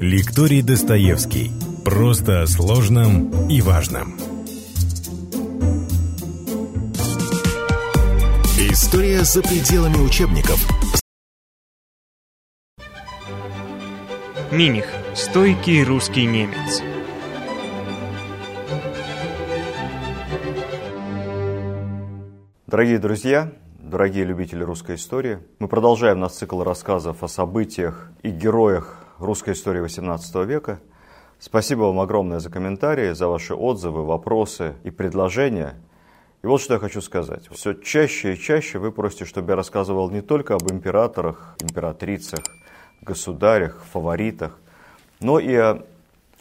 Лекторий Достоевский. Просто о сложном и важном. История за пределами учебников. Миних. Стойкий русский немец. Дорогие друзья, дорогие любители русской истории, мы продолжаем наш цикл рассказов о событиях и героях русской истории XVIII века. Спасибо вам огромное за комментарии, за ваши отзывы, вопросы и предложения. И вот что я хочу сказать. Все чаще и чаще вы просите, чтобы я рассказывал не только об императорах, императрицах, государях, фаворитах, но и о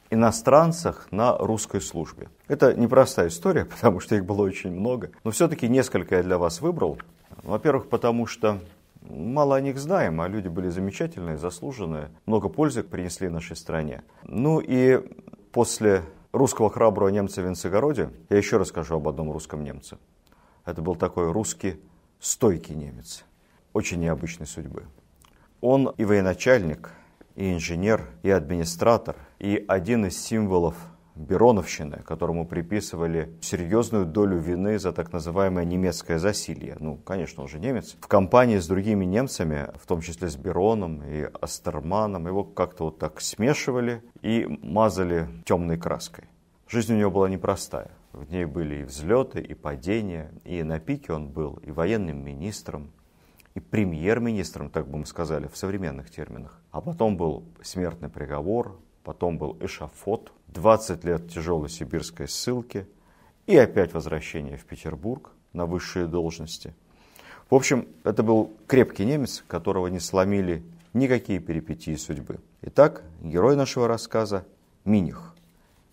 иностранцах на русской службе. Это непростая история, потому что их было очень много. Но все-таки несколько я для вас выбрал. Во-первых, потому что мало о них знаем, а люди были замечательные, заслуженные, много пользы принесли нашей стране. Ну и после русского храброго немца в Венцегороде я еще расскажу об одном русском немце. Это был такой русский стойкий немец, очень необычной судьбы. Он и военачальник, и инженер, и администратор, и один из символов Бероновщины, которому приписывали серьезную долю вины за так называемое немецкое засилье. Ну, конечно, он же немец. В компании с другими немцами, в том числе с Бероном и Астерманом, его как-то вот так смешивали и мазали темной краской. Жизнь у него была непростая. В ней были и взлеты, и падения, и на пике он был и военным министром, и премьер-министром, так бы мы сказали, в современных терминах. А потом был смертный приговор, потом был эшафот, 20 лет тяжелой сибирской ссылки и опять возвращение в Петербург на высшие должности. В общем, это был крепкий немец, которого не сломили никакие перипетии судьбы. Итак, герой нашего рассказа – Миних,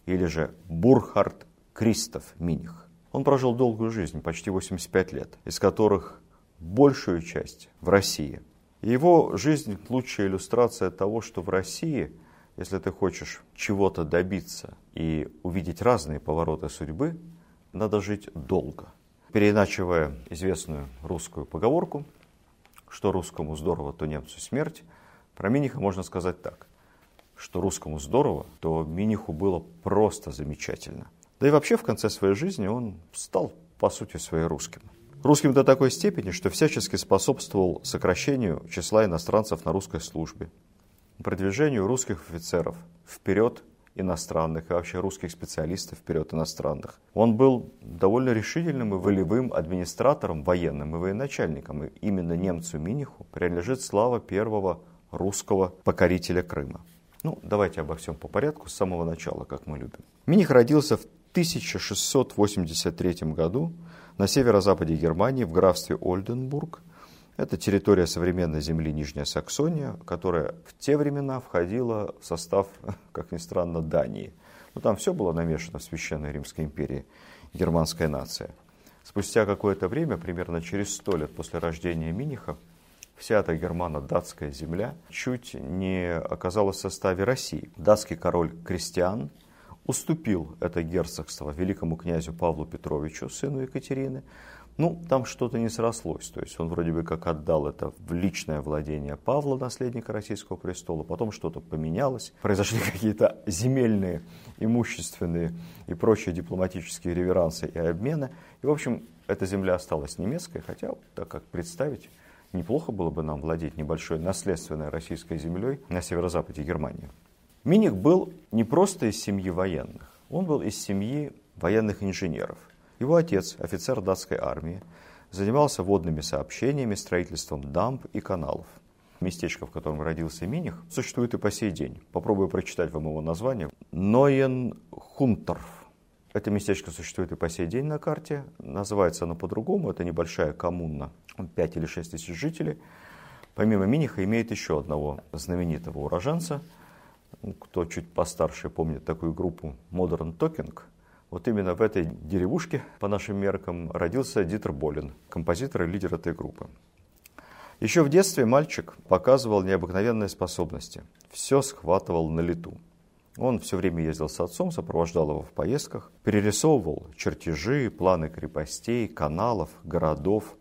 или же Бурхард Кристоф Миних. Он прожил долгую жизнь, почти 85 лет, из которых большую часть в России. Его жизнь – лучшая иллюстрация того, что в России – если ты хочешь чего-то добиться и увидеть разные повороты судьбы, надо жить долго. Переиначивая известную русскую поговорку, что русскому здорово, то немцу смерть, про Миниха можно сказать так, что русскому здорово, то Миниху было просто замечательно. Да и вообще в конце своей жизни он стал, по сути, своей русским. Русским до такой степени, что всячески способствовал сокращению числа иностранцев на русской службе, продвижению русских офицеров вперед иностранных, и вообще русских специалистов вперед иностранных. Он был довольно решительным и волевым администратором, военным и военачальником. И именно немцу Миниху принадлежит слава первого русского покорителя Крыма. Ну, давайте обо всем по порядку, с самого начала, как мы любим. Миних родился в 1683 году на северо-западе Германии в графстве Ольденбург – это территория современной земли Нижняя Саксония, которая в те времена входила в состав, как ни странно, Дании. Но там все было намешано в Священной Римской империи, германская нация. Спустя какое-то время, примерно через сто лет после рождения Миниха, вся эта германо-датская земля чуть не оказалась в составе России. Датский король Кристиан уступил это герцогство великому князю Павлу Петровичу, сыну Екатерины, ну, там что-то не срослось. То есть он вроде бы как отдал это в личное владение Павла, наследника российского престола. Потом что-то поменялось. Произошли какие-то земельные, имущественные и прочие дипломатические реверансы и обмены. И, в общем, эта земля осталась немецкой, хотя, так как представить, неплохо было бы нам владеть небольшой наследственной российской землей на северо-западе Германии. Миник был не просто из семьи военных, он был из семьи военных инженеров – его отец, офицер датской армии, занимался водными сообщениями, строительством дамб и каналов. Местечко, в котором родился Миних, существует и по сей день. Попробую прочитать вам его название. Ноен Хунтерф. Это местечко существует и по сей день на карте. Называется оно по-другому. Это небольшая коммуна, 5 или 6 тысяч жителей. Помимо Миниха имеет еще одного знаменитого уроженца. Кто чуть постарше помнит такую группу Modern Talking – вот именно в этой деревушке, по нашим меркам, родился Дитер Болин, композитор и лидер этой группы. Еще в детстве мальчик показывал необыкновенные способности. Все схватывал на лету. Он все время ездил с отцом, сопровождал его в поездках, перерисовывал чертежи, планы крепостей, каналов, городов,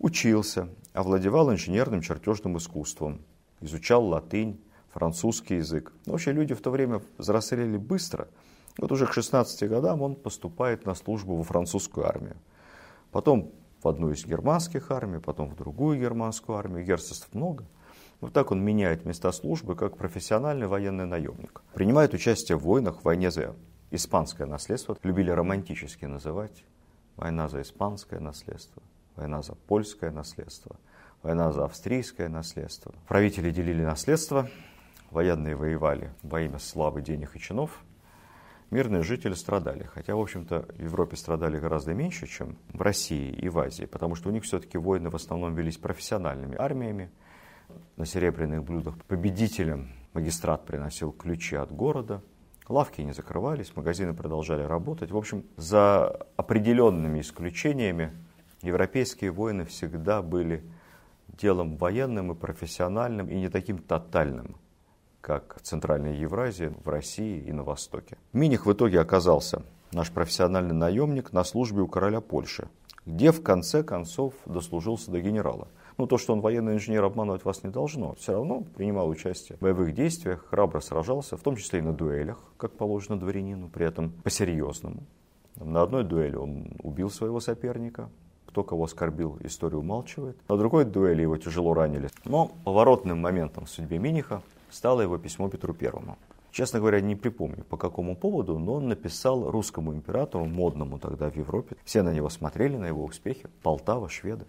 учился, овладевал инженерным чертежным искусством, изучал латынь, французский язык. Но вообще люди в то время взрослели быстро. Вот уже к 16 годам он поступает на службу во французскую армию. Потом в одну из германских армий, потом в другую германскую армию. Герцогств много. Вот так он меняет места службы как профессиональный военный наемник. Принимает участие в войнах, в войне за испанское наследство. Любили романтически называть. Война за испанское наследство, война за польское наследство, война за австрийское наследство. Правители делили наследство, военные воевали во имя славы, денег и чинов. Мирные жители страдали, хотя, в общем-то, в Европе страдали гораздо меньше, чем в России и в Азии, потому что у них все-таки войны в основном велись профессиональными армиями. На серебряных блюдах победителям магистрат приносил ключи от города, лавки не закрывались, магазины продолжали работать. В общем, за определенными исключениями европейские войны всегда были делом военным и профессиональным, и не таким тотальным, как в Центральной Евразии, в России и на Востоке. Миних в итоге оказался наш профессиональный наемник на службе у короля Польши, где в конце концов дослужился до генерала. Ну, то, что он военный инженер, обманывать вас не должно. Все равно принимал участие в боевых действиях, храбро сражался, в том числе и на дуэлях, как положено дворянину, при этом по-серьезному. На одной дуэли он убил своего соперника, кто кого оскорбил, историю умалчивает. На другой дуэли его тяжело ранили. Но поворотным моментом в судьбе Миниха стало его письмо Петру Первому. Честно говоря, не припомню по какому поводу, но он написал русскому императору, модному тогда в Европе. Все на него смотрели, на его успехи. Полтава, шведы.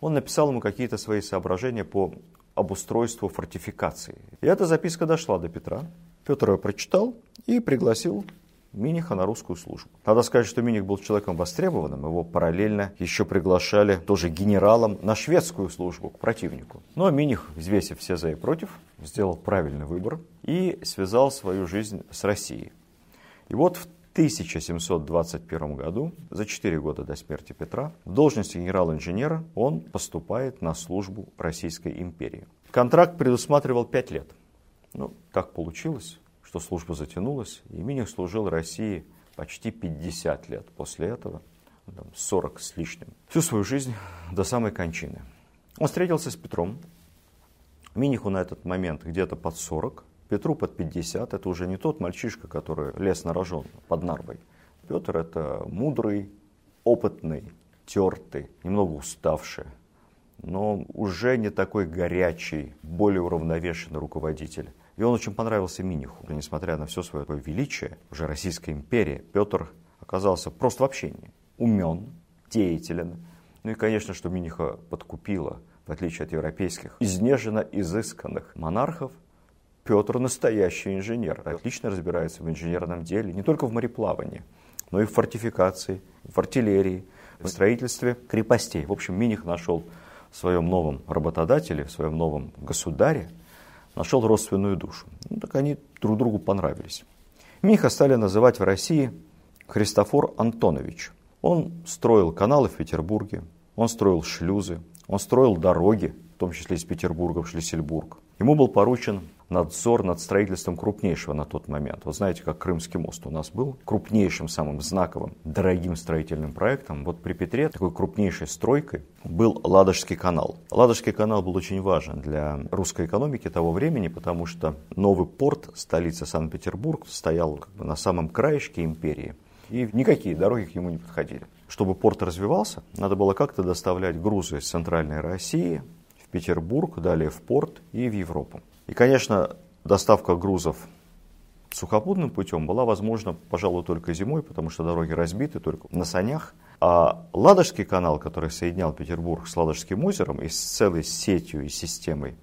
Он написал ему какие-то свои соображения по обустройству фортификации. И эта записка дошла до Петра. Петр ее прочитал и пригласил Миниха на русскую службу. Надо сказать, что Миних был человеком востребованным, его параллельно еще приглашали тоже генералом на шведскую службу к противнику. Но Миних, взвесив все за и против, сделал правильный выбор и связал свою жизнь с Россией. И вот в 1721 году, за 4 года до смерти Петра, в должности генерал-инженера он поступает на службу Российской империи. Контракт предусматривал 5 лет. Ну, так получилось что служба затянулась, и Миних служил России почти 50 лет после этого, 40 с лишним, всю свою жизнь до самой кончины. Он встретился с Петром. Миниху на этот момент где-то под 40, Петру под 50. Это уже не тот мальчишка, который лес на рожон под Нарвой. Петр это мудрый, опытный, тертый, немного уставший, но уже не такой горячий, более уравновешенный руководитель. И он очень понравился Миниху. Несмотря на все свое величие, уже Российской империи, Петр оказался просто в общении. Умен, деятелен. Ну и, конечно, что Миниха подкупила, в отличие от европейских, изнеженно изысканных монархов, Петр настоящий инженер, отлично разбирается в инженерном деле, не только в мореплавании, но и в фортификации, в артиллерии, в строительстве крепостей. В общем, Миних нашел в своем новом работодателе, в своем новом государе нашел родственную душу. Ну, так они друг другу понравились. Миха стали называть в России Христофор Антонович. Он строил каналы в Петербурге, он строил шлюзы, он строил дороги, в том числе из Петербурга в Шлиссельбург. Ему был поручен надзор над строительством крупнейшего на тот момент. Вы знаете, как Крымский мост у нас был крупнейшим, самым знаковым, дорогим строительным проектом. Вот при Петре такой крупнейшей стройкой был Ладожский канал. Ладожский канал был очень важен для русской экономики того времени, потому что новый порт, столица Санкт-Петербург, стоял как бы на самом краешке империи. И никакие дороги к нему не подходили. Чтобы порт развивался, надо было как-то доставлять грузы из центральной России в Петербург, далее в порт и в Европу. И, конечно, доставка грузов сухопутным путем была возможна, пожалуй, только зимой, потому что дороги разбиты только на санях. А Ладожский канал, который соединял Петербург с Ладожским озером и с целой сетью и системой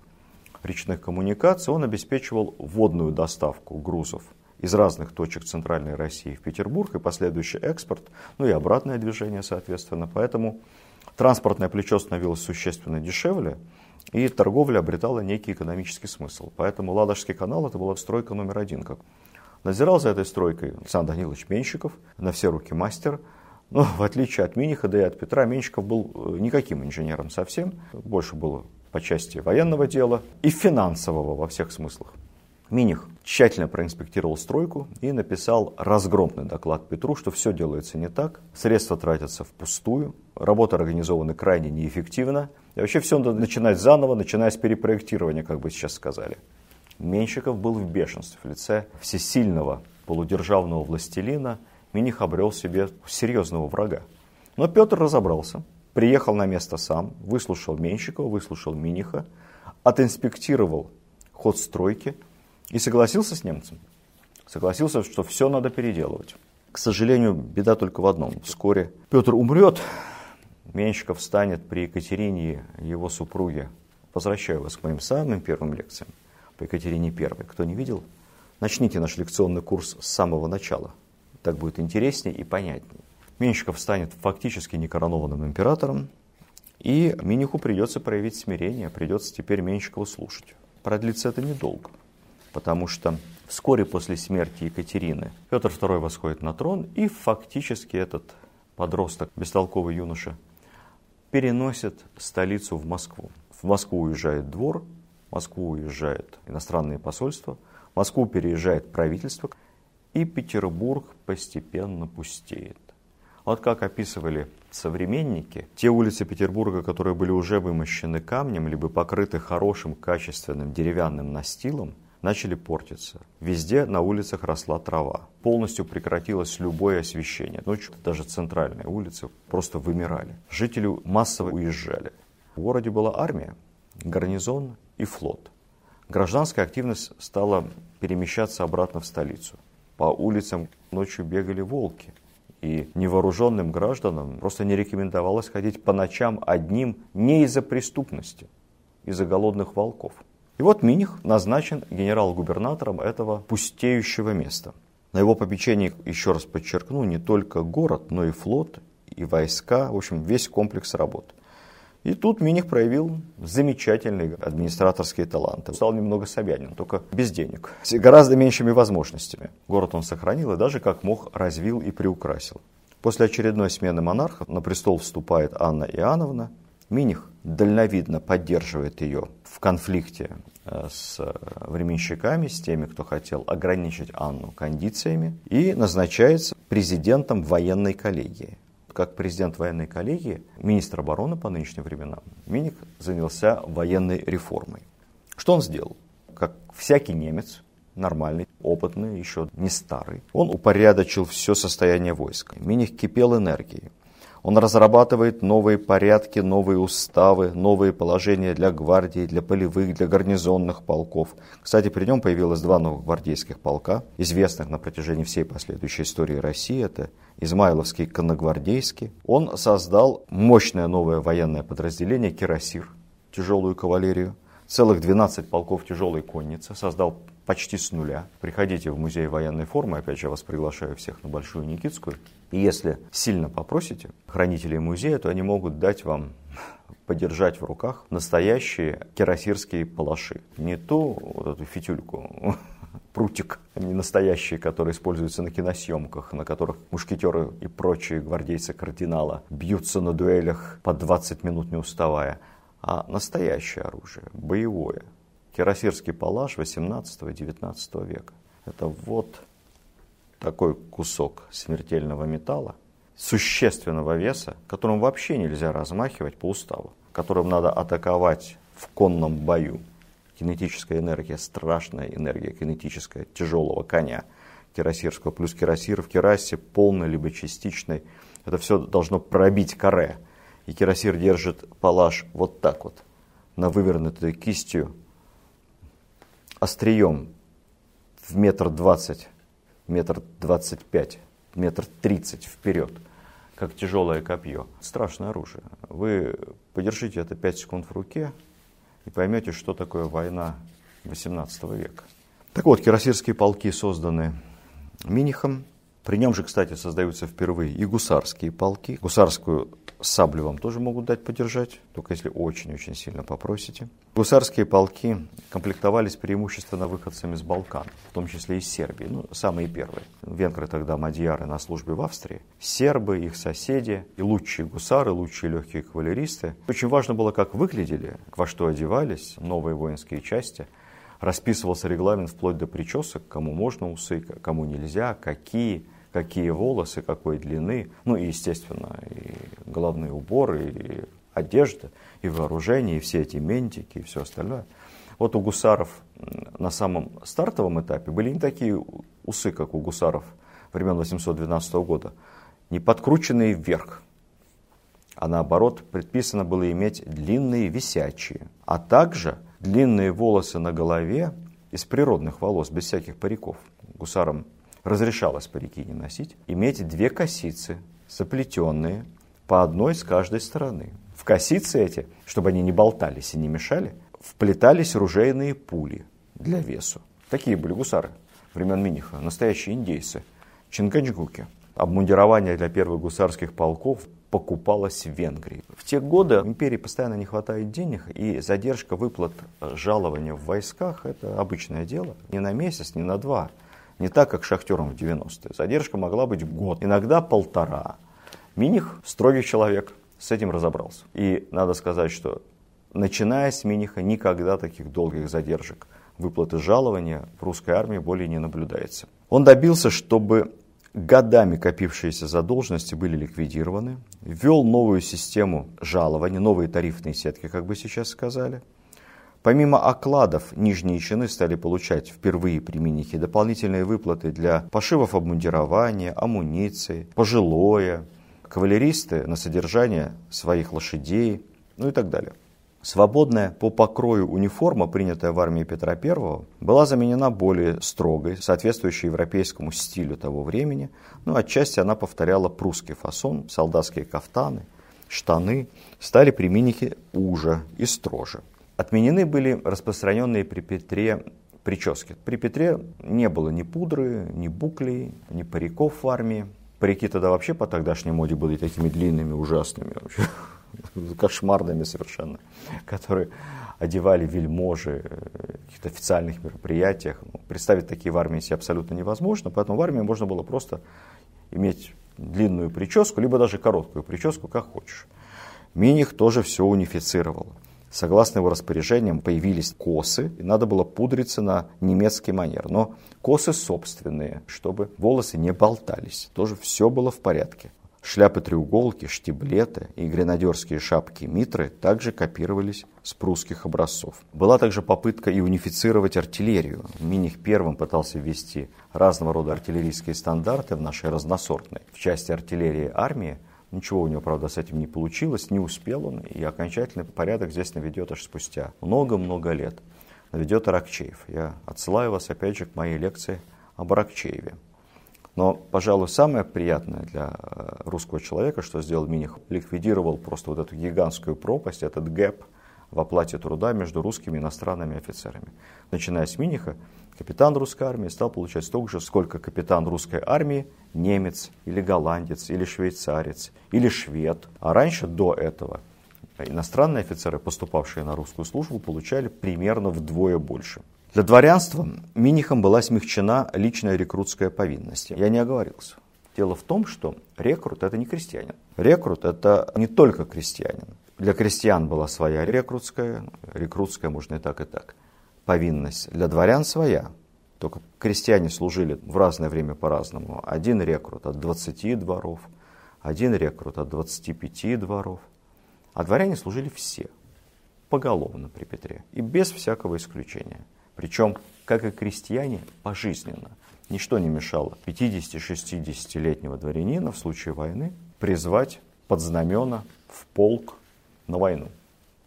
речных коммуникаций, он обеспечивал водную доставку грузов из разных точек Центральной России в Петербург и последующий экспорт, ну и обратное движение, соответственно. Поэтому транспортное плечо становилось существенно дешевле, и торговля обретала некий экономический смысл. Поэтому Ладожский канал это была стройка номер один. Как надзирал за этой стройкой Александр Данилович Менщиков, на все руки мастер. Но в отличие от Миниха, да и от Петра, Менщиков был э, никаким инженером совсем. Больше было по части военного дела и финансового во всех смыслах. Миних тщательно проинспектировал стройку и написал разгромный доклад Петру, что все делается не так, средства тратятся впустую, работа организована крайне неэффективно, и вообще все надо начинать заново, начиная с перепроектирования, как бы сейчас сказали. Меньшиков был в бешенстве. В лице всесильного полудержавного властелина Миних обрел себе серьезного врага. Но Петр разобрался, приехал на место сам, выслушал Меньшикова, выслушал Миниха, отинспектировал ход стройки и согласился с немцем. Согласился, что все надо переделывать. К сожалению, беда только в одном. Вскоре Петр умрет, Меньшиков станет при Екатерине, его супруге. Возвращаю вас к моим самым первым лекциям по Екатерине I. Кто не видел, начните наш лекционный курс с самого начала. Так будет интереснее и понятнее. Меньшиков станет фактически некоронованным императором, и Миниху придется проявить смирение, придется теперь Меньшикову слушать. Продлится это недолго, потому что вскоре после смерти Екатерины Петр II восходит на трон, и фактически этот подросток, бестолковый юноша, переносит столицу в Москву. В Москву уезжает двор, в Москву уезжает иностранные посольства, в Москву переезжает правительство, и Петербург постепенно пустеет. Вот как описывали современники, те улицы Петербурга, которые были уже вымощены камнем, либо покрыты хорошим, качественным деревянным настилом, начали портиться. Везде на улицах росла трава. Полностью прекратилось любое освещение. Ночью даже центральные улицы просто вымирали. Жители массово уезжали. В городе была армия, гарнизон и флот. Гражданская активность стала перемещаться обратно в столицу. По улицам ночью бегали волки. И невооруженным гражданам просто не рекомендовалось ходить по ночам одним не из-за преступности, из-за голодных волков. И вот Миних назначен генерал-губернатором этого пустеющего места. На его попечении, еще раз подчеркну, не только город, но и флот, и войска, в общем, весь комплекс работ. И тут Миних проявил замечательные администраторские таланты. Стал немного Собянин, только без денег, с гораздо меньшими возможностями. Город он сохранил и даже как мог развил и приукрасил. После очередной смены монархов на престол вступает Анна Иоанновна. Миних дальновидно поддерживает ее в конфликте э, с временщиками, с теми, кто хотел ограничить Анну кондициями, и назначается президентом военной коллегии как президент военной коллегии, министр обороны по нынешним временам, Миник занялся военной реформой. Что он сделал? Как всякий немец, нормальный, опытный, еще не старый, он упорядочил все состояние войска. Миних кипел энергией. Он разрабатывает новые порядки, новые уставы, новые положения для гвардии, для полевых, для гарнизонных полков. Кстати, при нем появилось два новых гвардейских полка, известных на протяжении всей последующей истории России. Это Измайловский и Конногвардейский. Он создал мощное новое военное подразделение «Кирасир», тяжелую кавалерию, целых 12 полков тяжелой конницы, создал почти с нуля. Приходите в музей военной формы, опять же, я вас приглашаю всех на Большую Никитскую. И если сильно попросите хранителей музея, то они могут дать вам подержать в руках настоящие кирасирские палаши. Не ту вот эту фитюльку, прутик, не настоящие, которые используются на киносъемках, на которых мушкетеры и прочие гвардейцы кардинала бьются на дуэлях по 20 минут не уставая, а настоящее оружие, боевое, Кирасирский палаш 18-19 века. Это вот такой кусок смертельного металла, существенного веса, которым вообще нельзя размахивать по уставу, которым надо атаковать в конном бою. Кинетическая энергия, страшная энергия кинетическая тяжелого коня кирасирского, плюс кирасир в кирасе полной либо частичной. Это все должно пробить каре. И кирасир держит палаш вот так вот, на вывернутой кистью острием в метр двадцать, метр двадцать пять, метр тридцать вперед, как тяжелое копье. Страшное оружие. Вы подержите это пять секунд в руке и поймете, что такое война 18 века. Так вот, кирасирские полки созданы Минихом. При нем же, кстати, создаются впервые и гусарские полки. Гусарскую Саблю вам тоже могут дать подержать, только если очень-очень сильно попросите. Гусарские полки комплектовались преимущественно выходцами с Балкан, в том числе из Сербии, ну, самые первые. Венгры тогда, мадьяры на службе в Австрии, сербы, их соседи, и лучшие гусары, лучшие легкие кавалеристы. Очень важно было, как выглядели, во что одевались новые воинские части. Расписывался регламент вплоть до причесок, кому можно усы, кому нельзя, какие – какие волосы, какой длины, ну и, естественно, и головные уборы, и одежда, и вооружение, и все эти ментики, и все остальное. Вот у гусаров на самом стартовом этапе были не такие усы, как у гусаров времен 812 года, не подкрученные вверх, а наоборот предписано было иметь длинные висячие, а также длинные волосы на голове из природных волос, без всяких париков. Гусарам разрешалось парики носить, иметь две косицы, заплетенные, по одной с каждой стороны. В косицы эти, чтобы они не болтались и не мешали, вплетались ружейные пули для весу. Такие были гусары времен Миниха, настоящие индейцы, чингачгуки. Обмундирование для первых гусарских полков покупалось в Венгрии. В те годы империи постоянно не хватает денег, и задержка выплат жалования в войсках – это обычное дело. Не на месяц, не на два. Не так, как шахтерам в 90-е. Задержка могла быть год, иногда полтора. Миних – строгий человек, с этим разобрался. И надо сказать, что начиная с Миниха никогда таких долгих задержек выплаты жалования в русской армии более не наблюдается. Он добился, чтобы годами копившиеся задолженности были ликвидированы, ввел новую систему жалований, новые тарифные сетки, как бы сейчас сказали. Помимо окладов, нижние чины стали получать впервые при Минихе дополнительные выплаты для пошивов обмундирования, амуниции, пожилое, кавалеристы на содержание своих лошадей, ну и так далее. Свободная по покрою униформа, принятая в армии Петра I, была заменена более строгой, соответствующей европейскому стилю того времени. Ну, отчасти она повторяла прусский фасон, солдатские кафтаны, штаны стали при Минихе уже и строже. Отменены были распространенные при Петре прически. При Петре не было ни пудры, ни буклей, ни париков в армии. Парики тогда вообще по тогдашней моде были такими длинными, ужасными. Вообще кошмарными совершенно, которые одевали вельможи в каких-то официальных мероприятиях. Ну, представить такие в армии себе абсолютно невозможно, поэтому в армии можно было просто иметь длинную прическу, либо даже короткую прическу, как хочешь. Миних тоже все унифицировал. Согласно его распоряжениям появились косы, и надо было пудриться на немецкий манер. Но косы собственные, чтобы волосы не болтались. Тоже все было в порядке. Шляпы-треуголки, штиблеты и гренадерские шапки-митры также копировались с прусских образцов. Была также попытка и унифицировать артиллерию. Миних первым пытался ввести разного рода артиллерийские стандарты в нашей разносортной в части артиллерии армии. Ничего у него, правда, с этим не получилось, не успел он, и окончательный порядок здесь наведет аж спустя много-много лет. Наведет Аракчеев. Я отсылаю вас опять же к моей лекции об Аракчееве. Но, пожалуй, самое приятное для э, русского человека, что сделал Миних, ликвидировал просто вот эту гигантскую пропасть, этот гэп в оплате труда между русскими и иностранными офицерами. Начиная с Миниха, капитан русской армии стал получать столько же, сколько капитан русской армии немец или голландец, или швейцарец, или швед. А раньше, до этого, иностранные офицеры, поступавшие на русскую службу, получали примерно вдвое больше. Для дворянства Минихом была смягчена личная рекрутская повинность. Я не оговорился. Дело в том, что рекрут – это не крестьянин. Рекрут – это не только крестьянин. Для крестьян была своя рекрутская, рекрутская можно и так, и так. Повинность. Для дворян своя. Только крестьяне служили в разное время по-разному. Один рекрут от 20 дворов, один рекрут от 25 дворов. А дворяне служили все, поголовно при Петре, и без всякого исключения. Причем, как и крестьяне, пожизненно. Ничто не мешало 50-60-летнего дворянина в случае войны призвать под знамена в полк на войну.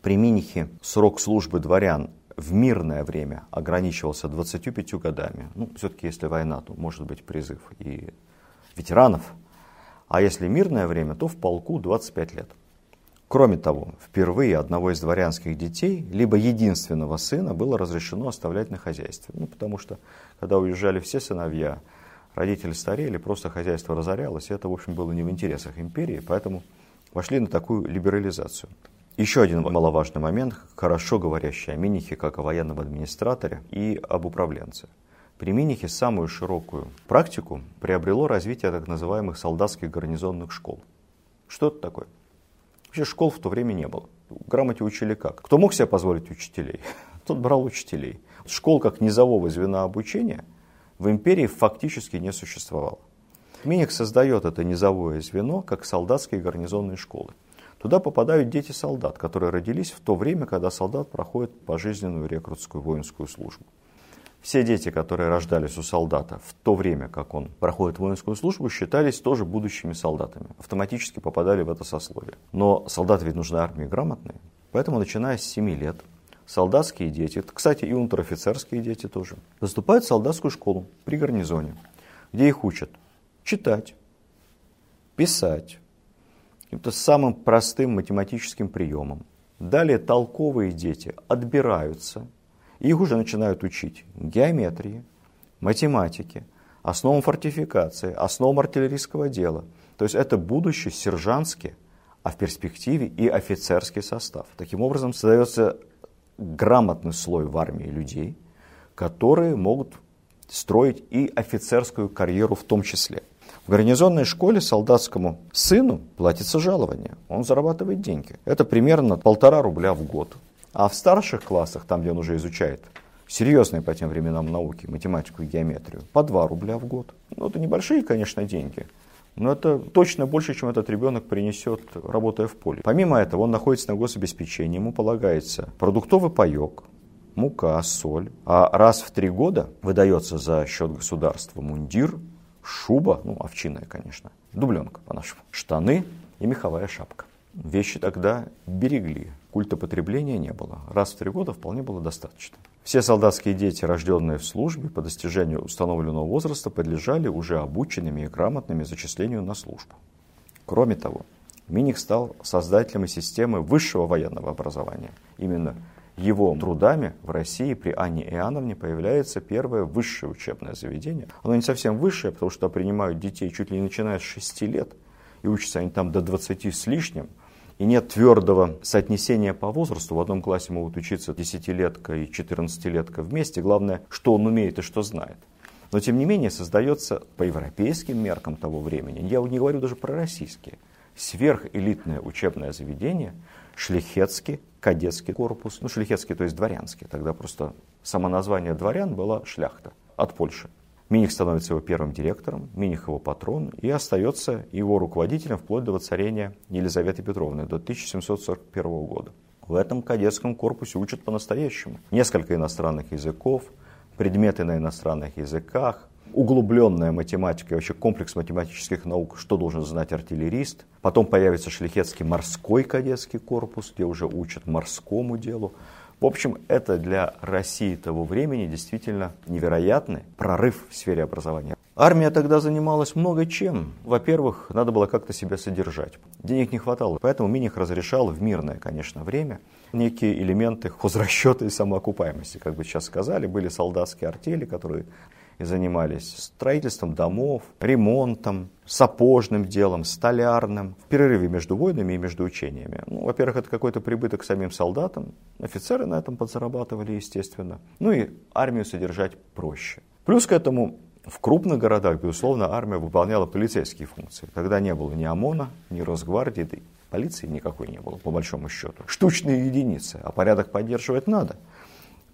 При Минихе срок службы дворян в мирное время ограничивался 25 годами. Ну, все-таки, если война, то может быть призыв и ветеранов. А если мирное время, то в полку 25 лет. Кроме того, впервые одного из дворянских детей, либо единственного сына, было разрешено оставлять на хозяйстве. Ну, потому что, когда уезжали все сыновья, родители старели, просто хозяйство разорялось, и это, в общем, было не в интересах империи, поэтому вошли на такую либерализацию. Еще один маловажный момент, хорошо говорящий о Минихе как о военном администраторе и об управленце. При Минихе самую широкую практику приобрело развитие так называемых солдатских гарнизонных школ. Что это такое? Вообще школ в то время не было. Грамоте учили как? Кто мог себе позволить учителей? Тот брал учителей. Школ как низового звена обучения в империи фактически не существовало. Миник создает это низовое звено как солдатские гарнизонные школы. Туда попадают дети солдат, которые родились в то время, когда солдат проходит пожизненную рекрутскую воинскую службу. Все дети, которые рождались у солдата в то время, как он проходит воинскую службу, считались тоже будущими солдатами. Автоматически попадали в это сословие. Но солдаты ведь нужны армии грамотные. Поэтому, начиная с 7 лет, солдатские дети, кстати, и унтер-офицерские дети тоже, поступают в солдатскую школу при гарнизоне, где их учат читать, писать, каким-то самым простым математическим приемом. Далее толковые дети отбираются, их уже начинают учить геометрии, математике, основам фортификации, основам артиллерийского дела. То есть это будущий сержантский, а в перспективе и офицерский состав. Таким образом создается грамотный слой в армии людей, которые могут строить и офицерскую карьеру в том числе. В гарнизонной школе солдатскому сыну платится жалование, он зарабатывает деньги. Это примерно полтора рубля в год. А в старших классах, там, где он уже изучает серьезные по тем временам науки, математику и геометрию, по 2 рубля в год. Ну, это небольшие, конечно, деньги, но это точно больше, чем этот ребенок принесет, работая в поле. Помимо этого, он находится на гособеспечении, ему полагается продуктовый паек, мука, соль. А раз в три года выдается за счет государства мундир, шуба, ну, овчиная, конечно, дубленка по-нашему, штаны и меховая шапка. Вещи тогда берегли, культа потребления не было. Раз в три года вполне было достаточно. Все солдатские дети, рожденные в службе, по достижению установленного возраста, подлежали уже обученными и грамотными зачислению на службу. Кроме того, Миних стал создателем системы высшего военного образования. Именно его трудами в России при Анне Иоанновне появляется первое высшее учебное заведение. Оно не совсем высшее, потому что принимают детей чуть ли не начиная с 6 лет, и учатся они там до 20 с лишним. И нет твердого соотнесения по возрасту. В одном классе могут учиться 10-летка и 14-летка вместе. Главное, что он умеет и что знает. Но тем не менее создается по европейским меркам того времени, я не говорю даже про российские, сверхэлитное учебное заведение, шляхетский кадетский корпус, ну шляхетский, то есть дворянский, тогда просто само название дворян было шляхта от Польши. Миних становится его первым директором, Миних его патрон и остается его руководителем вплоть до воцарения Елизаветы Петровны до 1741 года. В этом кадетском корпусе учат по-настоящему. Несколько иностранных языков, предметы на иностранных языках, углубленная математика вообще комплекс математических наук, что должен знать артиллерист. Потом появится Шлихетский морской кадетский корпус, где уже учат морскому делу. В общем, это для России того времени действительно невероятный прорыв в сфере образования. Армия тогда занималась много чем. Во-первых, надо было как-то себя содержать. Денег не хватало, поэтому Миних разрешал в мирное, конечно, время некие элементы хозрасчета и самоокупаемости. Как бы сейчас сказали, были солдатские артели, которые занимались строительством домов, ремонтом, сапожным делом, столярным, в перерыве между войнами и между учениями. Ну, во-первых, это какой-то прибыток самим солдатам, офицеры на этом подзарабатывали, естественно. Ну и армию содержать проще. Плюс к этому в крупных городах, безусловно, армия выполняла полицейские функции. Тогда не было ни ОМОНа, ни Росгвардии, да и полиции никакой не было, по большому счету. Штучные единицы, а порядок поддерживать надо.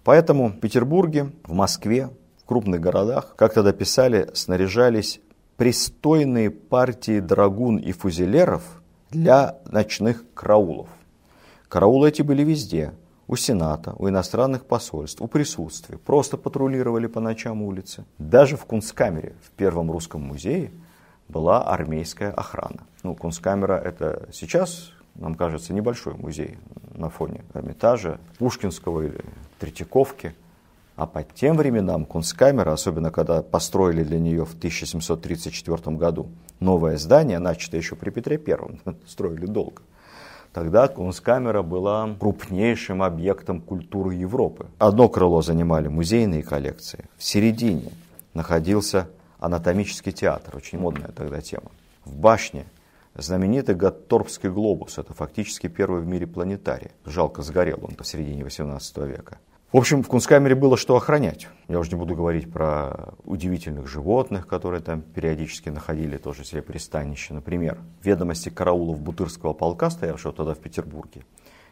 Поэтому в Петербурге, в Москве, крупных городах, как тогда писали, снаряжались пристойные партии драгун и фузелеров для ночных караулов. Караулы эти были везде. У Сената, у иностранных посольств, у присутствия. Просто патрулировали по ночам улицы. Даже в Кунсткамере, в Первом русском музее, была армейская охрана. Ну, Кунсткамера это сейчас, нам кажется, небольшой музей на фоне Эрмитажа, Пушкинского или Третьяковки – а по тем временам Кунсткамера, особенно когда построили для нее в 1734 году новое здание, начатое еще при Петре Первом, строили долго, тогда Кунсткамера была крупнейшим объектом культуры Европы. Одно крыло занимали музейные коллекции, в середине находился анатомический театр, очень модная тогда тема. В башне знаменитый Гатторпский глобус, это фактически первый в мире планетарий. Жалко, сгорел он посередине 18 века. В общем, в Кунсткамере было что охранять. Я уже не буду говорить про удивительных животных, которые там периодически находили тоже себе пристанище. Например, ведомости караулов Бутырского полка, стоявшего тогда в Петербурге,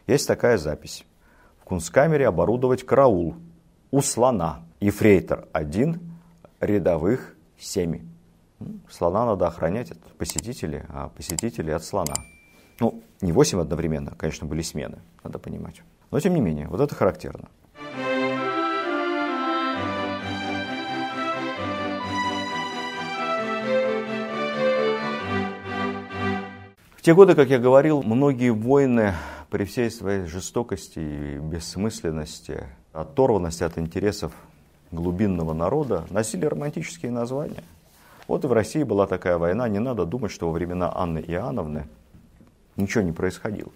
есть такая запись. В Кунсткамере оборудовать караул у слона. Ефрейтор один, рядовых семь. Слона надо охранять от посетителей, а посетителей от слона. Ну, не 8 одновременно, конечно, были смены, надо понимать. Но тем не менее, вот это характерно. Те годы, как я говорил, многие войны при всей своей жестокости и бессмысленности, оторванности от интересов глубинного народа, носили романтические названия. Вот и в России была такая война. Не надо думать, что во времена Анны Иоанновны ничего не происходило.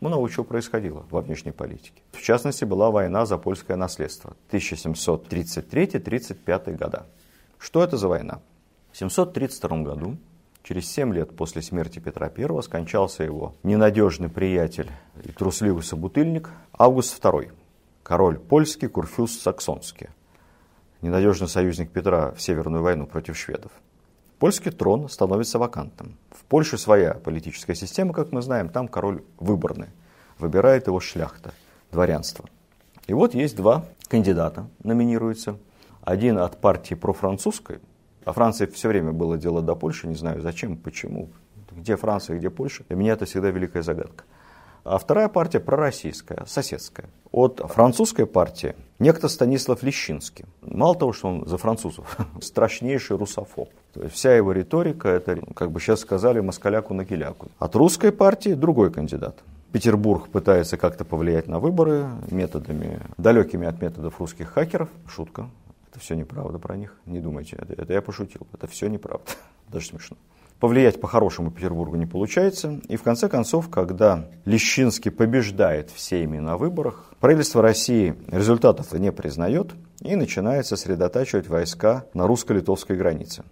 Много чего происходило во внешней политике. В частности, была война за польское наследство 1733-35 года. Что это за война? В 732 году Через семь лет после смерти Петра I скончался его ненадежный приятель и трусливый собутыльник Август II, король польский, Курфюст Саксонский, ненадежный союзник Петра в Северную войну против шведов. Польский трон становится вакантным. В Польше своя политическая система, как мы знаем, там король выборный. Выбирает его шляхта, дворянство. И вот есть два кандидата, номинируются. Один от партии профранцузской, а Франции все время было дело до Польши, не знаю зачем, почему. Где Франция, где Польша, для меня это всегда великая загадка. А вторая партия пророссийская, соседская. От французской партии некто Станислав Лещинский. Мало того, что он за французов, страшнейший русофоб. То есть вся его риторика, это, как бы сейчас сказали, москаляку на киляку. От русской партии другой кандидат. Петербург пытается как-то повлиять на выборы методами, далекими от методов русских хакеров. Шутка, это все неправда про них. Не думайте, это, это я пошутил. Это все неправда. Даже смешно. Повлиять по-хорошему Петербургу не получается. И в конце концов, когда Лещинский побеждает всеми на выборах, правительство России результатов не признает и начинает сосредотачивать войска на русско-литовской границе.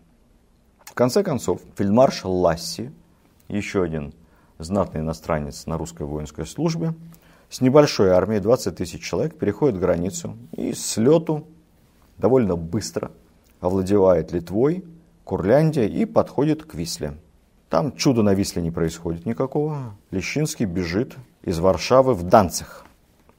В конце концов, фельдмаршал Ласси, еще один знатный иностранец на русской воинской службе, с небольшой армией, 20 тысяч человек, переходит границу и с лету довольно быстро овладевает Литвой, Курляндия и подходит к Висле. Там чуда на Висле не происходит никакого. Лещинский бежит из Варшавы в Данцих,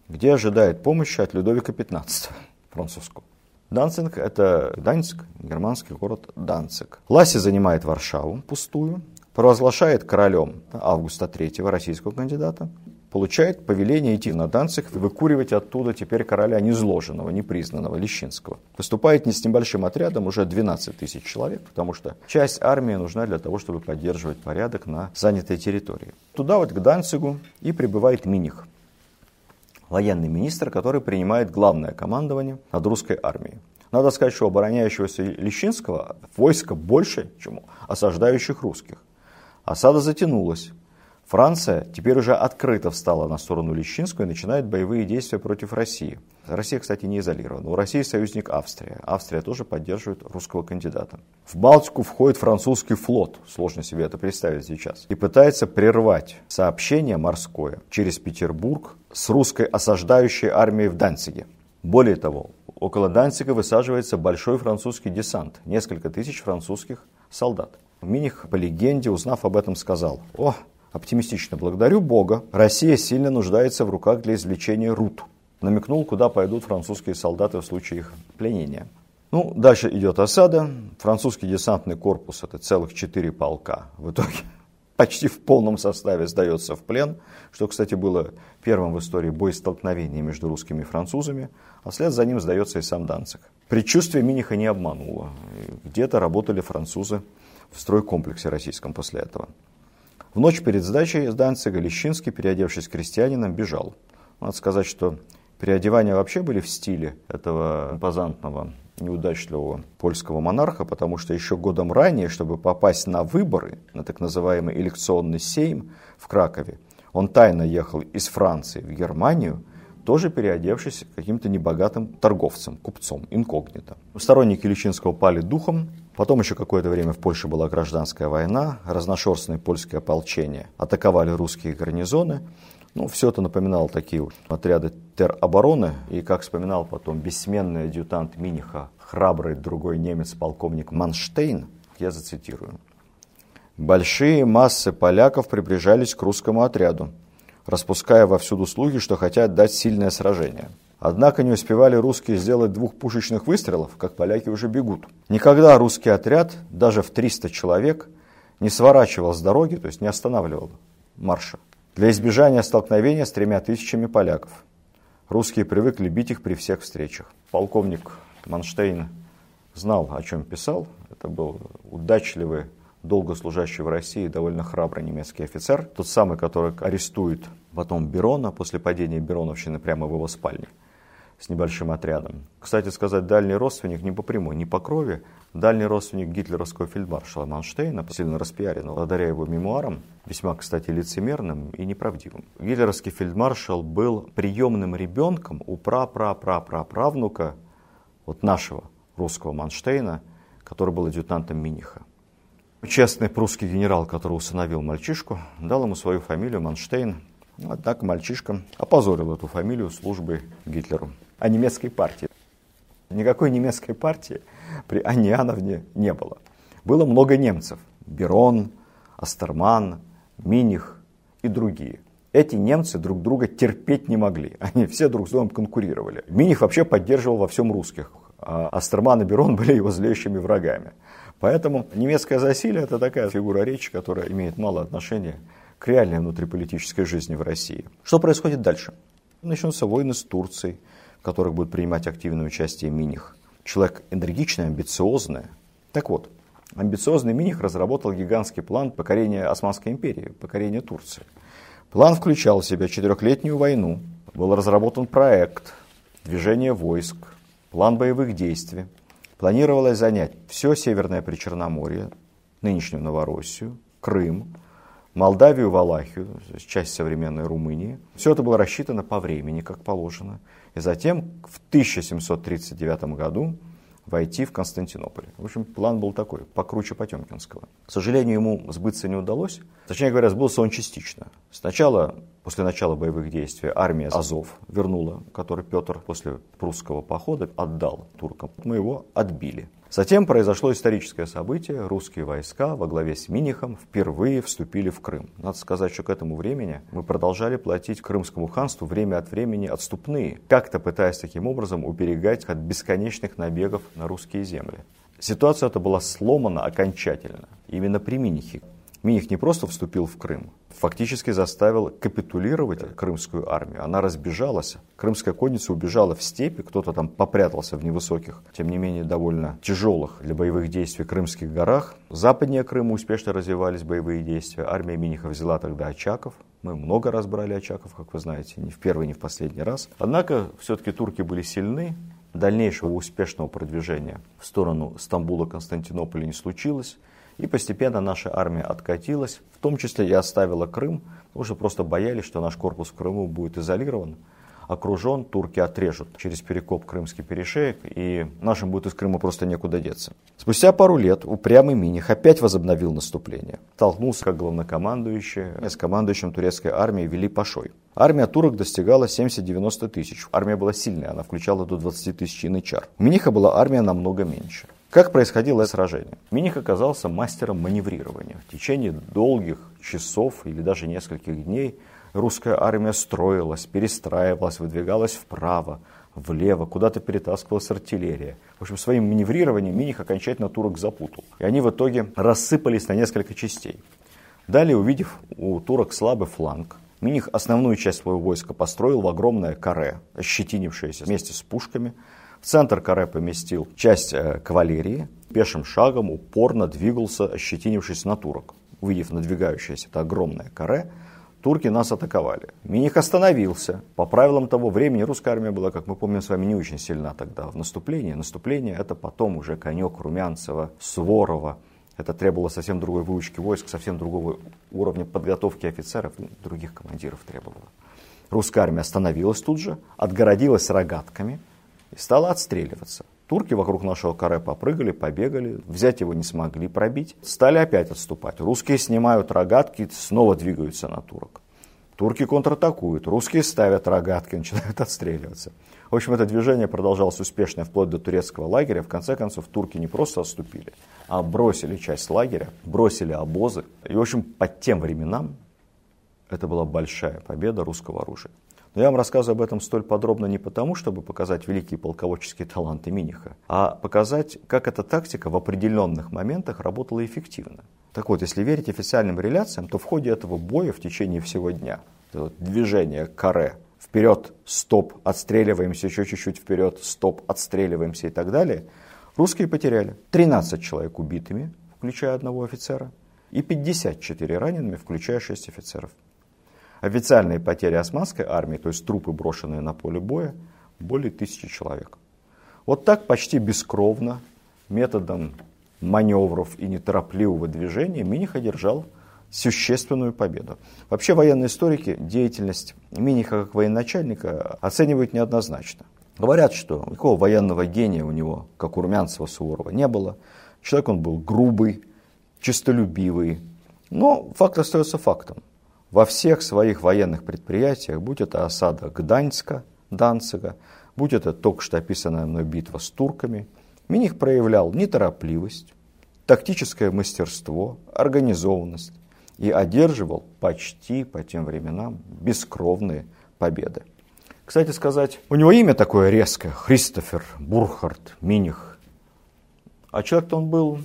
где ожидает помощи от Людовика XV французского. Данцинг – это Данцик, германский город Данцик. Ласси занимает Варшаву пустую, провозглашает королем Августа III, российского кандидата, получает повеление идти на Данцик и выкуривать оттуда теперь короля незложенного, непризнанного, Лещинского. Поступает не с небольшим отрядом, уже 12 тысяч человек, потому что часть армии нужна для того, чтобы поддерживать порядок на занятой территории. Туда вот к Данцигу и прибывает Миних, военный министр, который принимает главное командование над русской армией. Надо сказать, что обороняющегося Лещинского войска больше, чем осаждающих русских. Осада затянулась. Франция теперь уже открыто встала на сторону Лещинского и начинает боевые действия против России. Россия, кстати, не изолирована. У России союзник Австрия. Австрия тоже поддерживает русского кандидата. В Балтику входит французский флот, сложно себе это представить сейчас, и пытается прервать сообщение морское через Петербург с русской осаждающей армией в Данциге. Более того, около Данцига высаживается большой французский десант, несколько тысяч французских солдат. Миних, по легенде, узнав об этом, сказал, «О, Оптимистично. Благодарю Бога. Россия сильно нуждается в руках для извлечения рут. Намекнул, куда пойдут французские солдаты в случае их пленения. Ну, дальше идет осада. Французский десантный корпус, это целых четыре полка. В итоге почти в полном составе сдается в плен, что, кстати, было первым в истории боестолкновения между русскими и французами, а вслед за ним сдается и сам Данцик. Предчувствие Миниха не обмануло. Где-то работали французы в стройкомплексе российском после этого. В ночь перед сдачей из Данцига Лещинский, переодевшись крестьянином, бежал. Надо сказать, что переодевания вообще были в стиле этого импозантного, неудачливого польского монарха, потому что еще годом ранее, чтобы попасть на выборы, на так называемый элекционный сейм в Кракове, он тайно ехал из Франции в Германию, тоже переодевшись каким-то небогатым торговцем, купцом, инкогнито. Сторонники Личинского пали духом, потом еще какое-то время в Польше была гражданская война, разношерстные польские ополчения атаковали русские гарнизоны. Ну, все это напоминало такие отряды теробороны, и, как вспоминал потом бессменный адъютант Миниха, храбрый другой немец, полковник Манштейн, я зацитирую. Большие массы поляков приближались к русскому отряду распуская вовсюду слухи, что хотят дать сильное сражение. Однако не успевали русские сделать двух пушечных выстрелов, как поляки уже бегут. Никогда русский отряд, даже в 300 человек, не сворачивал с дороги, то есть не останавливал марша. Для избежания столкновения с тремя тысячами поляков. Русские привыкли бить их при всех встречах. Полковник Манштейн знал, о чем писал. Это был удачливый, долго служащий в России, довольно храбрый немецкий офицер. Тот самый, который арестует потом Берона после падения Бероновщины прямо в его спальне с небольшим отрядом. Кстати сказать, дальний родственник не по прямой, не по крови, дальний родственник гитлеровского фельдмаршала Манштейна, сильно распиаренного, благодаря его мемуарам, весьма, кстати, лицемерным и неправдивым. Гитлеровский фельдмаршал был приемным ребенком у пра-пра-пра-пра-правнука вот нашего русского Манштейна, который был адъютантом Миниха. Честный прусский генерал, который усыновил мальчишку, дал ему свою фамилию Манштейн. Однако мальчишка опозорил эту фамилию службы Гитлеру о немецкой партии. Никакой немецкой партии при Анне Иоанновне не было. Было много немцев. Берон, Астерман, Миних и другие. Эти немцы друг друга терпеть не могли. Они все друг с другом конкурировали. Миних вообще поддерживал во всем русских. А Астерман и Берон были его злейшими врагами. Поэтому немецкое засилие – это такая фигура речи, которая имеет мало отношения к реальной внутриполитической жизни в России. Что происходит дальше? Начнутся войны с Турцией, в которых будет принимать активное участие Миних. Человек энергичный, амбициозный. Так вот, амбициозный Миних разработал гигантский план покорения Османской империи, покорения Турции. План включал в себя четырехлетнюю войну, был разработан проект движения войск, план боевых действий. Планировалось занять все Северное Причерноморье, нынешнюю Новороссию, Крым, Молдавию, Валахию, часть современной Румынии. Все это было рассчитано по времени, как положено – и затем в 1739 году войти в Константинополь. В общем, план был такой, покруче Потемкинского. К сожалению, ему сбыться не удалось. Точнее говоря, сбылся он частично. Сначала, после начала боевых действий, армия Азов вернула, который Петр после прусского похода отдал туркам. Мы его отбили. Затем произошло историческое событие. Русские войска во главе с Минихом впервые вступили в Крым. Надо сказать, что к этому времени мы продолжали платить Крымскому ханству время от времени отступные, как-то пытаясь таким образом уберегать от бесконечных набегов на русские земли. Ситуация эта была сломана окончательно именно при Минихе. Миних не просто вступил в Крым, фактически заставил капитулировать крымскую армию. Она разбежалась. Крымская конница убежала в степи, кто-то там попрятался в невысоких, тем не менее довольно тяжелых для боевых действий крымских горах. Западнее Крыма успешно развивались боевые действия. Армия Миниха взяла тогда Очаков. Мы много раз брали Очаков, как вы знаете, не в первый, не в последний раз. Однако все-таки турки были сильны, дальнейшего успешного продвижения в сторону Стамбула, Константинополя не случилось. И постепенно наша армия откатилась, в том числе и оставила Крым, потому что просто боялись, что наш корпус в Крыму будет изолирован, окружен, турки отрежут через перекоп Крымский перешеек, и нашим будет из Крыма просто некуда деться. Спустя пару лет упрямый Миних опять возобновил наступление. Столкнулся как главнокомандующий с командующим турецкой армией Вели Пашой. Армия турок достигала 70-90 тысяч. Армия была сильная, она включала до 20 тысяч янычар. У Миниха была армия намного меньше. Как происходило это сражение? Миних оказался мастером маневрирования. В течение долгих часов или даже нескольких дней русская армия строилась, перестраивалась, выдвигалась вправо, влево, куда-то перетаскивалась артиллерия. В общем, своим маневрированием Миних окончательно турок запутал. И они в итоге рассыпались на несколько частей. Далее, увидев у турок слабый фланг, Миних основную часть своего войска построил в огромное каре, ощетинившееся вместе с пушками – в центр каре поместил часть э, кавалерии, пешим шагом упорно двигался, ощетинившись на турок. Увидев надвигающееся это огромное каре, турки нас атаковали. Миних остановился. По правилам того времени русская армия была, как мы помним с вами, не очень сильна тогда в наступлении. Наступление это потом уже конек Румянцева, Суворова. Это требовало совсем другой выучки войск, совсем другого уровня подготовки офицеров, других командиров требовало. Русская армия остановилась тут же, отгородилась рогатками – и стала отстреливаться. Турки вокруг нашего каре попрыгали, побегали, взять его не смогли пробить. Стали опять отступать. Русские снимают рогатки, снова двигаются на турок. Турки контратакуют, русские ставят рогатки, начинают отстреливаться. В общем, это движение продолжалось успешно вплоть до турецкого лагеря. В конце концов, турки не просто отступили, а бросили часть лагеря, бросили обозы. И, в общем, под тем временам это была большая победа русского оружия. Но я вам рассказываю об этом столь подробно не потому, чтобы показать великие полководческие таланты Миниха, а показать, как эта тактика в определенных моментах работала эффективно. Так вот, если верить официальным реляциям, то в ходе этого боя в течение всего дня, движение каре, вперед, стоп, отстреливаемся, еще чуть-чуть вперед, стоп, отстреливаемся и так далее, русские потеряли 13 человек убитыми, включая одного офицера, и 54 ранеными, включая 6 офицеров. Официальные потери османской армии, то есть трупы, брошенные на поле боя, более тысячи человек. Вот так почти бескровно, методом маневров и неторопливого движения Миних одержал существенную победу. Вообще военные историки деятельность Миниха как военачальника оценивают неоднозначно. Говорят, что никакого военного гения у него, как у Румянцева Суворова, не было. Человек он был грубый, честолюбивый. Но факт остается фактом. Во всех своих военных предприятиях, будь это осада Гданьска, Данцига, будь это только что описанная мной битва с турками, Миних проявлял неторопливость, тактическое мастерство, организованность и одерживал почти по тем временам бескровные победы. Кстати сказать, у него имя такое резкое, Христофер Бурхард Миних. А человек-то он был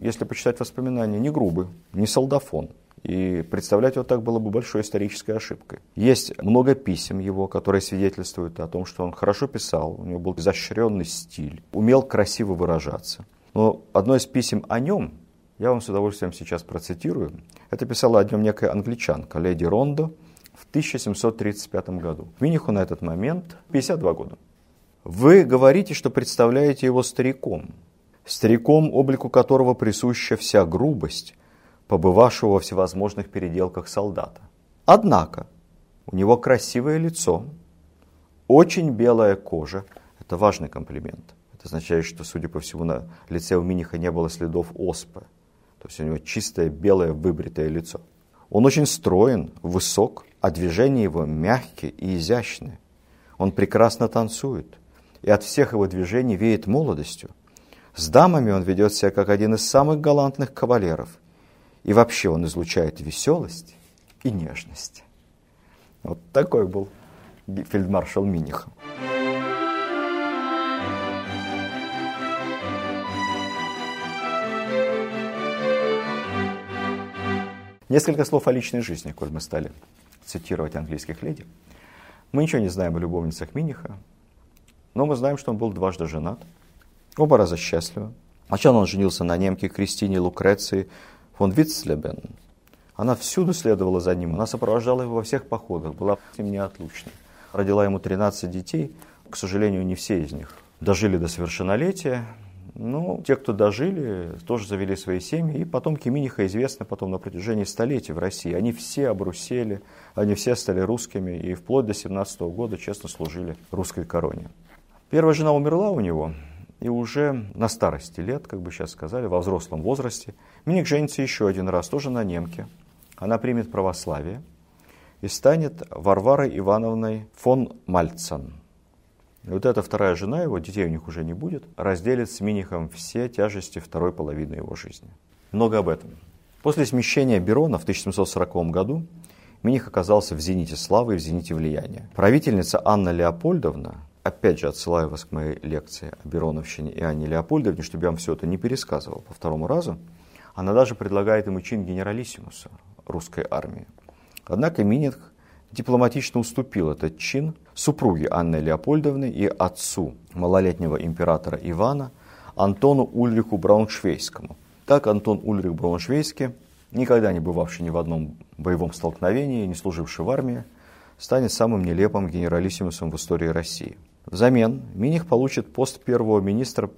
если почитать воспоминания, не грубый, не солдафон. И представлять его так было бы большой исторической ошибкой. Есть много писем его, которые свидетельствуют о том, что он хорошо писал, у него был изощренный стиль, умел красиво выражаться. Но одно из писем о нем, я вам с удовольствием сейчас процитирую, это писала о нем некая англичанка, леди Рондо, в 1735 году. Миниху на этот момент 52 года. Вы говорите, что представляете его стариком, стариком, облику которого присуща вся грубость, побывавшего во всевозможных переделках солдата. Однако у него красивое лицо, очень белая кожа. Это важный комплимент. Это означает, что, судя по всему, на лице у Миниха не было следов оспы. То есть у него чистое, белое, выбритое лицо. Он очень строен, высок, а движения его мягкие и изящные. Он прекрасно танцует, и от всех его движений веет молодостью. С дамами он ведет себя как один из самых галантных кавалеров. И вообще он излучает веселость и нежность. Вот такой был фельдмаршал Миниха. Несколько слов о личной жизни, коль мы стали цитировать английских леди. Мы ничего не знаем о любовницах Миниха, но мы знаем, что он был дважды женат – Оба раза счастливы. Сначала он женился на немке Кристине Лукреции фон Витцлебен. Она всюду следовала за ним, она сопровождала его во всех походах, была с ним неотлучна. Родила ему 13 детей, к сожалению, не все из них дожили до совершеннолетия, но те, кто дожили, тоже завели свои семьи, и потомки Миниха известны потом на протяжении столетий в России. Они все обрусели, они все стали русскими, и вплоть до 17 года честно служили русской короне. Первая жена умерла у него, и уже на старости лет, как бы сейчас сказали, во взрослом возрасте, Миник женится еще один раз, тоже на немке. Она примет православие и станет Варварой Ивановной фон Мальцен. И вот эта вторая жена его, детей у них уже не будет, разделит с Минихом все тяжести второй половины его жизни. Много об этом. После смещения Берона в 1740 году Миних оказался в зените славы и в зените влияния. Правительница Анна Леопольдовна опять же, отсылаю вас к моей лекции о Бероновщине и Анне Леопольдовне, чтобы я вам все это не пересказывал по второму разу. Она даже предлагает ему чин генералиссимуса русской армии. Однако Миних дипломатично уступил этот чин супруге Анны Леопольдовны и отцу малолетнего императора Ивана Антону Ульриху Брауншвейскому. Так Антон Ульрих Брауншвейский, никогда не бывавший ни в одном боевом столкновении, не служивший в армии, станет самым нелепым генералиссимусом в истории России. Взамен Миних получит пост первого министра,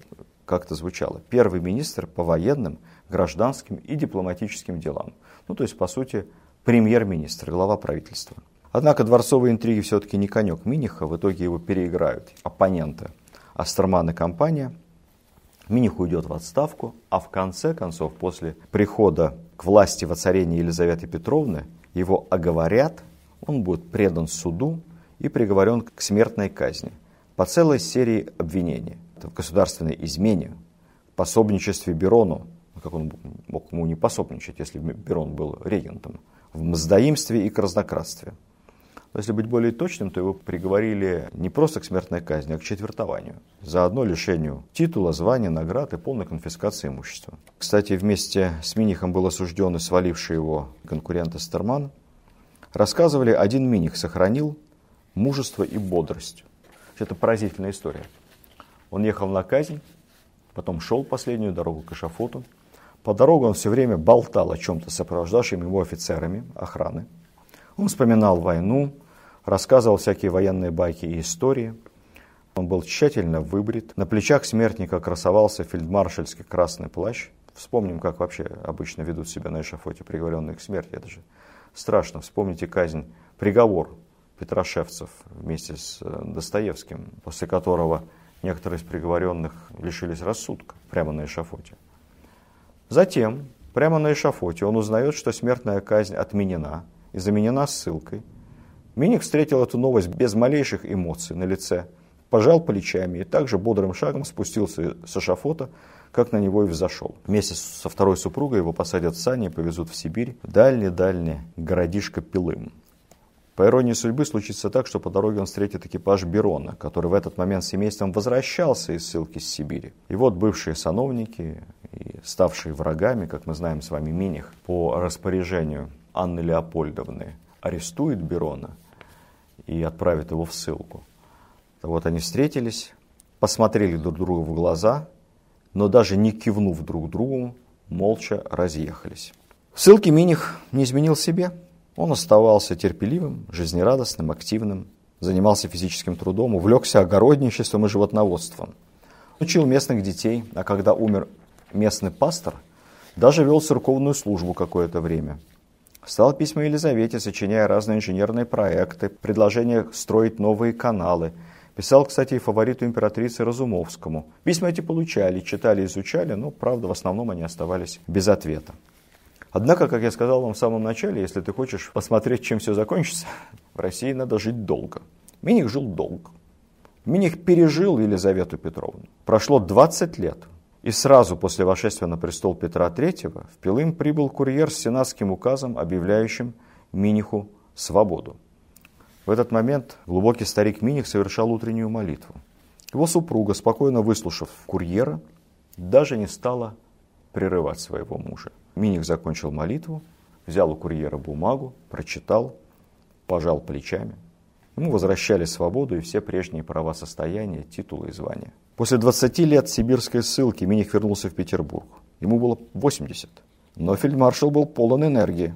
как это звучало, первый министр по военным, гражданским и дипломатическим делам. Ну, то есть, по сути, премьер-министр, глава правительства. Однако дворцовые интриги все-таки не конек Миниха, в итоге его переиграют оппоненты Астерман и компания. Миних уйдет в отставку, а в конце концов, после прихода к власти воцарения Елизаветы Петровны, его оговорят, он будет предан суду и приговорен к смертной казни по целой серии обвинений в государственной измене, пособничестве Берону, ну, как он мог ему не пособничать, если Берон был регентом, в мздоимстве и краснократстве, Но если быть более точным, то его приговорили не просто к смертной казни, а к четвертованию. Заодно лишению титула, звания, наград и полной конфискации имущества. Кстати, вместе с Минихом был осужден и сваливший его конкурент Эстерман. Рассказывали, один Миних сохранил мужество и бодрость. Это поразительная история. Он ехал на казнь, потом шел последнюю дорогу к эшафоту. По дороге он все время болтал о чем-то с его офицерами охраны. Он вспоминал войну, рассказывал всякие военные байки и истории. Он был тщательно выбрит. На плечах смертника красовался фельдмаршальский красный плащ. Вспомним, как вообще обычно ведут себя на эшафоте приговоренные к смерти. Это же страшно. Вспомните казнь, приговор Петрошевцев вместе с э, Достоевским, после которого некоторые из приговоренных лишились рассудка прямо на эшафоте. Затем, прямо на эшафоте, он узнает, что смертная казнь отменена и заменена ссылкой – Миник встретил эту новость без малейших эмоций на лице, пожал плечами и также бодрым шагом спустился с эшафота, как на него и взошел. Вместе со второй супругой его посадят в сани и повезут в Сибирь, дальний-дальний городишко Пилым. По иронии судьбы случится так, что по дороге он встретит экипаж Берона, который в этот момент с семейством возвращался из ссылки с Сибири. И вот бывшие сановники и ставшие врагами, как мы знаем с вами, Миних, по распоряжению Анны Леопольдовны, арестует Берона и отправит его в ссылку. Вот они встретились, посмотрели друг другу в глаза, но даже не кивнув друг другу, молча разъехались. В ссылке Миних не изменил себе. Он оставался терпеливым, жизнерадостным, активным, занимался физическим трудом, увлекся огородничеством и животноводством. Учил местных детей, а когда умер местный пастор, даже вел церковную службу какое-то время – Стал письма Елизавете, сочиняя разные инженерные проекты, предложения строить новые каналы. Писал, кстати, и фавориту императрицы Разумовскому. Письма эти получали, читали, изучали, но, правда, в основном они оставались без ответа. Однако, как я сказал вам в самом начале, если ты хочешь посмотреть, чем все закончится, в России надо жить долго. Миних жил долго. Миних пережил Елизавету Петровну. Прошло 20 лет. И сразу после вошествия на престол Петра III в Пилым прибыл курьер с сенатским указом, объявляющим Миниху свободу. В этот момент глубокий старик Миних совершал утреннюю молитву. Его супруга, спокойно выслушав курьера, даже не стала прерывать своего мужа. Миних закончил молитву, взял у курьера бумагу, прочитал, пожал плечами. Ему возвращали свободу и все прежние права состояния, титулы и звания. После 20 лет сибирской ссылки Миних вернулся в Петербург. Ему было 80. Но фельдмаршал был полон энергии.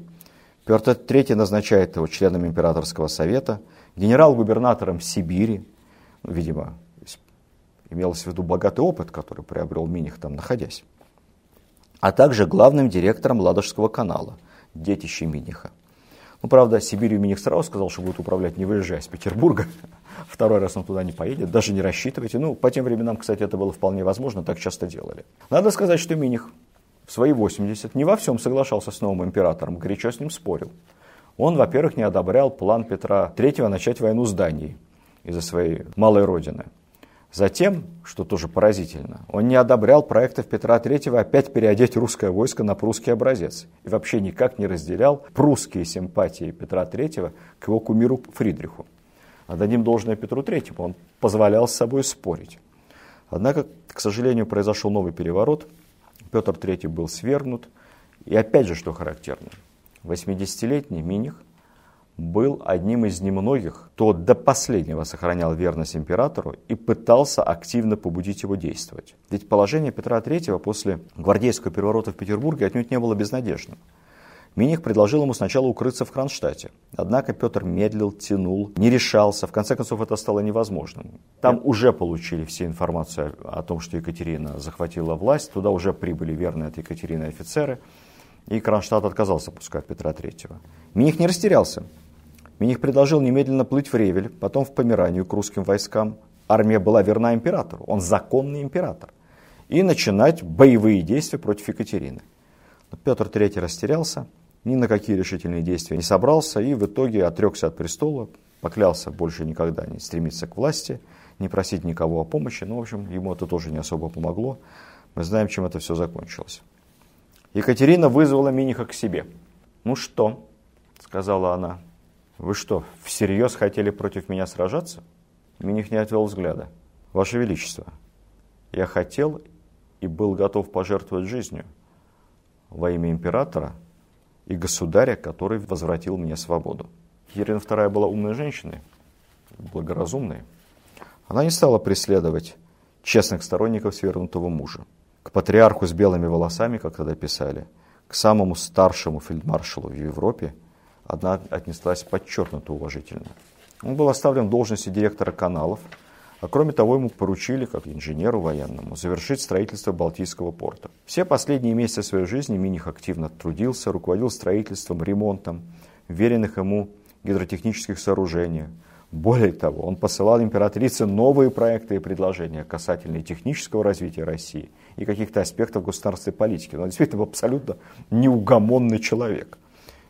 Петр III назначает его членом императорского совета, генерал-губернатором Сибири. Ну, видимо, имелось в виду богатый опыт, который приобрел Миних там находясь. А также главным директором Ладожского канала, детище Миниха. Ну, правда, Сибирью Миних сразу сказал, что будет управлять, не выезжая из Петербурга. Второй раз он туда не поедет, даже не рассчитывайте. Ну, по тем временам, кстати, это было вполне возможно, так часто делали. Надо сказать, что Миних в свои 80 не во всем соглашался с новым императором, горячо с ним спорил. Он, во-первых, не одобрял план Петра III начать войну с Данией из-за своей малой родины. Затем, что тоже поразительно, он не одобрял проектов Петра III опять переодеть русское войско на прусский образец. И вообще никак не разделял прусские симпатии Петра III к его кумиру Фридриху. Отдадим должное Петру III, он позволял с собой спорить. Однако, к сожалению, произошел новый переворот. Петр III был свергнут. И опять же, что характерно, 80-летний Миних был одним из немногих, кто до последнего сохранял верность императору и пытался активно побудить его действовать. Ведь положение Петра III после гвардейского переворота в Петербурге отнюдь не было безнадежным. Миних предложил ему сначала укрыться в Кронштадте. Однако Петр медлил, тянул, не решался. В конце концов, это стало невозможным. Там уже получили все информацию о том, что Екатерина захватила власть. Туда уже прибыли верные от Екатерины офицеры. И Кронштадт отказался пускать Петра III. Миних не растерялся. Миних предложил немедленно плыть в Ревель, потом в Померанию к русским войскам. Армия была верна императору, он законный император. И начинать боевые действия против Екатерины. Но Петр III растерялся, ни на какие решительные действия не собрался и в итоге отрекся от престола, поклялся больше никогда не стремиться к власти, не просить никого о помощи. Ну, в общем, ему это тоже не особо помогло. Мы знаем, чем это все закончилось. Екатерина вызвала Миниха к себе. «Ну что?» – сказала она. Вы что, всерьез хотели против меня сражаться? Миних не отвел взгляда. Ваше Величество, я хотел и был готов пожертвовать жизнью во имя императора и государя, который возвратил мне свободу. Екатерина II была умной женщиной, благоразумной. Она не стала преследовать честных сторонников свергнутого мужа. К патриарху с белыми волосами, как тогда писали, к самому старшему фельдмаршалу в Европе она отнеслась подчеркнуто уважительно. Он был оставлен в должности директора каналов, а кроме того ему поручили, как инженеру военному, завершить строительство Балтийского порта. Все последние месяцы своей жизни Миних активно трудился, руководил строительством, ремонтом, веренных ему гидротехнических сооружений. Более того, он посылал императрице новые проекты и предложения касательно технического развития России и каких-то аспектов государственной политики. Он действительно абсолютно неугомонный человек.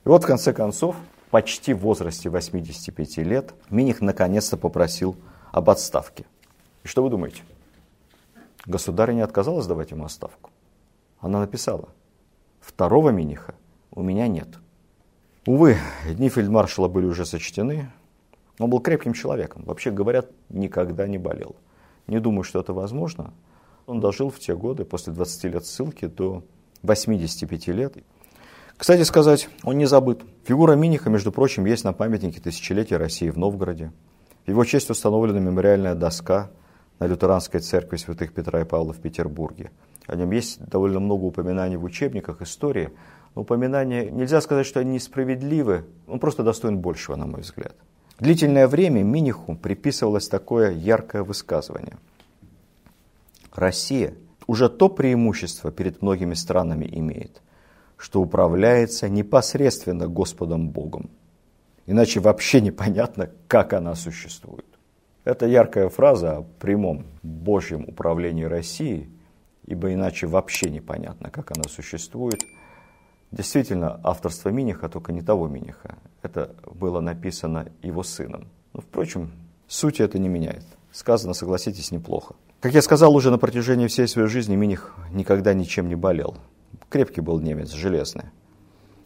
И вот, в конце концов, почти в возрасте 85 лет, Миних наконец-то попросил об отставке. И что вы думаете? Государь не отказалась давать ему отставку. Она написала, второго Миниха у меня нет. Увы, дни фельдмаршала были уже сочтены. Он был крепким человеком. Вообще говорят, никогда не болел. Не думаю, что это возможно. Он дожил в те годы, после 20 лет ссылки, до 85 лет. Кстати сказать, он не забыт. Фигура Миниха, между прочим, есть на памятнике тысячелетия России в Новгороде. В его честь установлена мемориальная доска на лютеранской церкви святых Петра и Павла в Петербурге. О нем есть довольно много упоминаний в учебниках истории. Но упоминания, нельзя сказать, что они несправедливы, он просто достоин большего, на мой взгляд. Длительное время Миниху приписывалось такое яркое высказывание. Россия уже то преимущество перед многими странами имеет, что управляется непосредственно Господом Богом. Иначе вообще непонятно, как она существует. Это яркая фраза о прямом Божьем управлении Россией, ибо иначе вообще непонятно, как она существует. Действительно, авторство Миниха, только не того Миниха. Это было написано его сыном. Но, впрочем, суть это не меняет. Сказано, согласитесь, неплохо. Как я сказал уже на протяжении всей своей жизни, Миних никогда ничем не болел. Крепкий был немец, железный.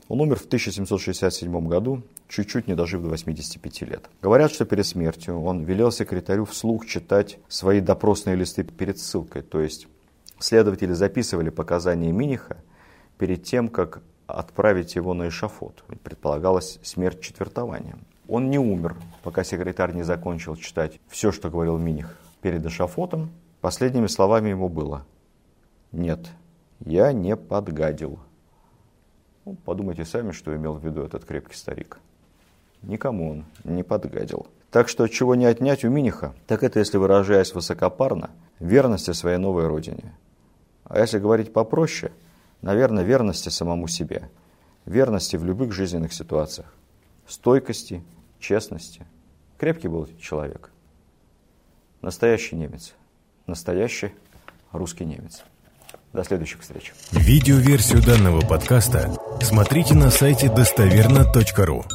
Он умер в 1767 году, чуть-чуть не дожив до 85 лет. Говорят, что перед смертью он велел секретарю вслух читать свои допросные листы перед ссылкой. То есть следователи записывали показания Миниха перед тем, как отправить его на эшафот. Предполагалась смерть четвертованием. Он не умер, пока секретарь не закончил читать все, что говорил Миних перед эшафотом. Последними словами ему было «Нет, я не подгадил». Ну, подумайте сами, что имел в виду этот крепкий старик. Никому он не подгадил. Так что чего не отнять у Миниха, так это, если выражаясь высокопарно, верности своей новой родине. А если говорить попроще, наверное, верности самому себе. Верности в любых жизненных ситуациях. Стойкости, честности. Крепкий был человек. Настоящий немец. Настоящий русский немец. До следующих встреч. Видеоверсию данного подкаста смотрите на сайте достоверно.ру.